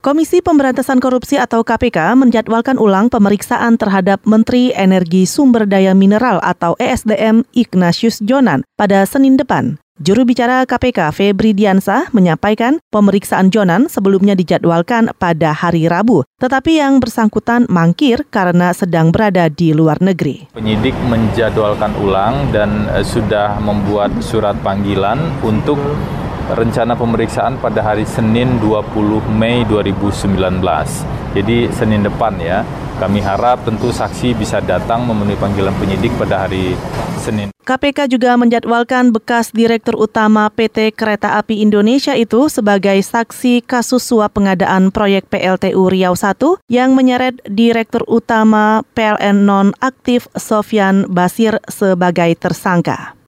Komisi Pemberantasan Korupsi atau KPK menjadwalkan ulang pemeriksaan terhadap Menteri Energi Sumber Daya Mineral atau ESDM Ignatius Jonan pada Senin depan. Juru bicara KPK Febri Diansah menyampaikan pemeriksaan Jonan sebelumnya dijadwalkan pada hari Rabu, tetapi yang bersangkutan mangkir karena sedang berada di luar negeri. Penyidik menjadwalkan ulang dan eh, sudah membuat surat panggilan untuk rencana pemeriksaan pada hari Senin 20 Mei 2019. Jadi Senin depan ya. Kami harap tentu saksi bisa datang memenuhi panggilan penyidik pada hari Senin. KPK juga menjadwalkan bekas Direktur Utama PT Kereta Api Indonesia itu sebagai saksi kasus suap pengadaan proyek PLTU Riau 1 yang menyeret Direktur Utama PLN nonaktif Sofyan Basir sebagai tersangka.